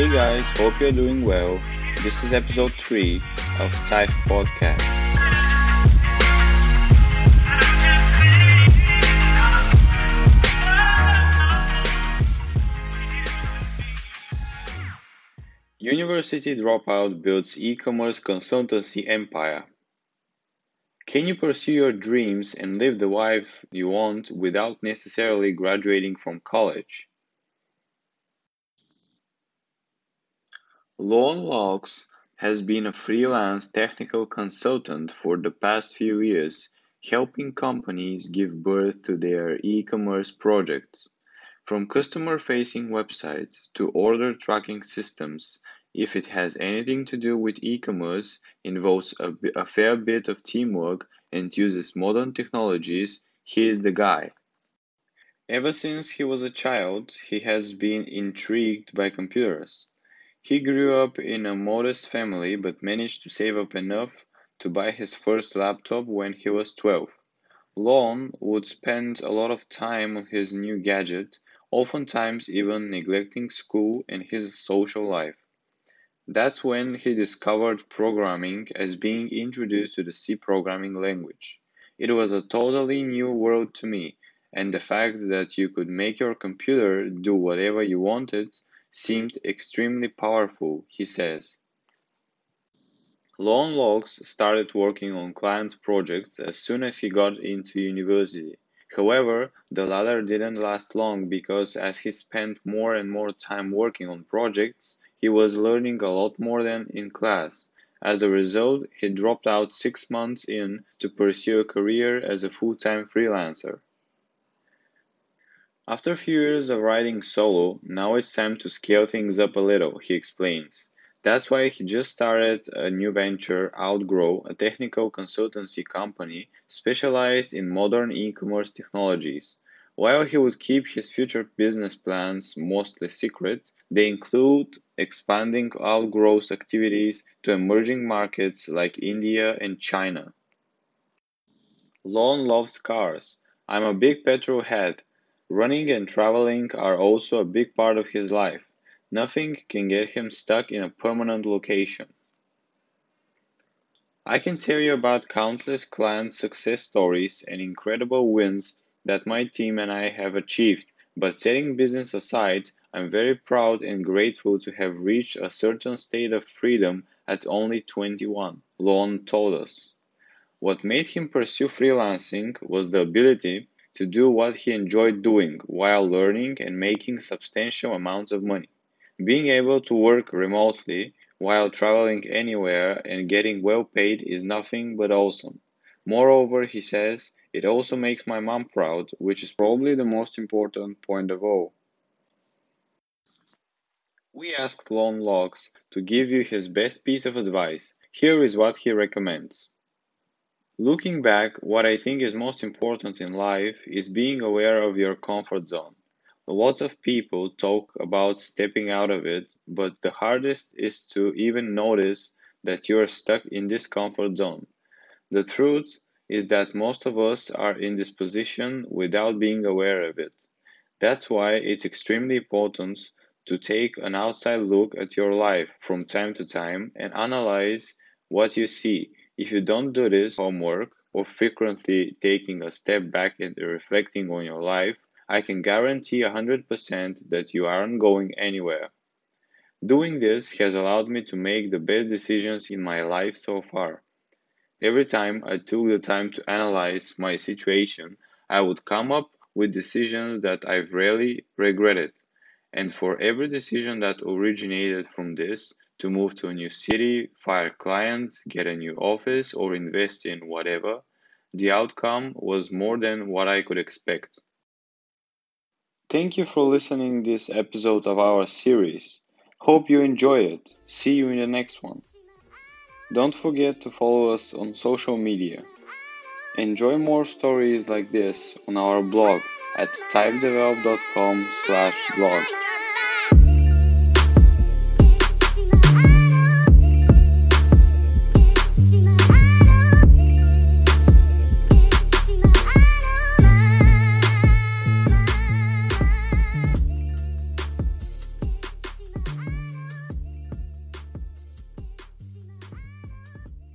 Hey guys, hope you're doing well. This is episode 3 of Type Podcast. University dropout builds e-commerce consultancy empire. Can you pursue your dreams and live the life you want without necessarily graduating from college? Locks has been a freelance technical consultant for the past few years, helping companies give birth to their e-commerce projects. From customer-facing websites to order tracking systems, if it has anything to do with e-commerce, involves a fair bit of teamwork and uses modern technologies, he is the guy. Ever since he was a child, he has been intrigued by computers. He grew up in a modest family but managed to save up enough to buy his first laptop when he was 12. Lon would spend a lot of time on his new gadget, oftentimes even neglecting school and his social life. That's when he discovered programming as being introduced to the C programming language. It was a totally new world to me, and the fact that you could make your computer do whatever you wanted seemed extremely powerful, he says. Lone Locks started working on client projects as soon as he got into university. However, the latter didn't last long because as he spent more and more time working on projects, he was learning a lot more than in class. As a result, he dropped out six months in to pursue a career as a full-time freelancer. After a few years of writing solo, now it's time to scale things up a little, he explains. That's why he just started a new venture, Outgrow, a technical consultancy company specialized in modern e-commerce technologies. While he would keep his future business plans mostly secret, they include expanding Outgrow's activities to emerging markets like India and China. Lon loves cars. I'm a big petrol head, Running and traveling are also a big part of his life. Nothing can get him stuck in a permanent location. I can tell you about countless client success stories and incredible wins that my team and I have achieved, but setting business aside, I'm very proud and grateful to have reached a certain state of freedom at only 21, Lon told us. What made him pursue freelancing was the ability to do what he enjoyed doing while learning and making substantial amounts of money. Being able to work remotely while traveling anywhere and getting well paid is nothing but awesome. Moreover, he says, it also makes my mom proud, which is probably the most important point of all. We asked Lone Locks to give you his best piece of advice. Here is what he recommends. Looking back, what I think is most important in life is being aware of your comfort zone. Lots of people talk about stepping out of it, but the hardest is to even notice that you are stuck in this comfort zone. The truth is that most of us are in this position without being aware of it. That's why it's extremely important to take an outside look at your life from time to time and analyze what you see if you don't do this homework or frequently taking a step back and reflecting on your life, I can guarantee 100% that you aren't going anywhere. Doing this has allowed me to make the best decisions in my life so far. Every time I took the time to analyze my situation, I would come up with decisions that I've rarely regretted. And for every decision that originated from this, to move to a new city, fire clients, get a new office, or invest in whatever, the outcome was more than what I could expect. Thank you for listening this episode of our series. Hope you enjoy it. See you in the next one. Don't forget to follow us on social media. Enjoy more stories like this on our blog at typedevelop.com slash blog.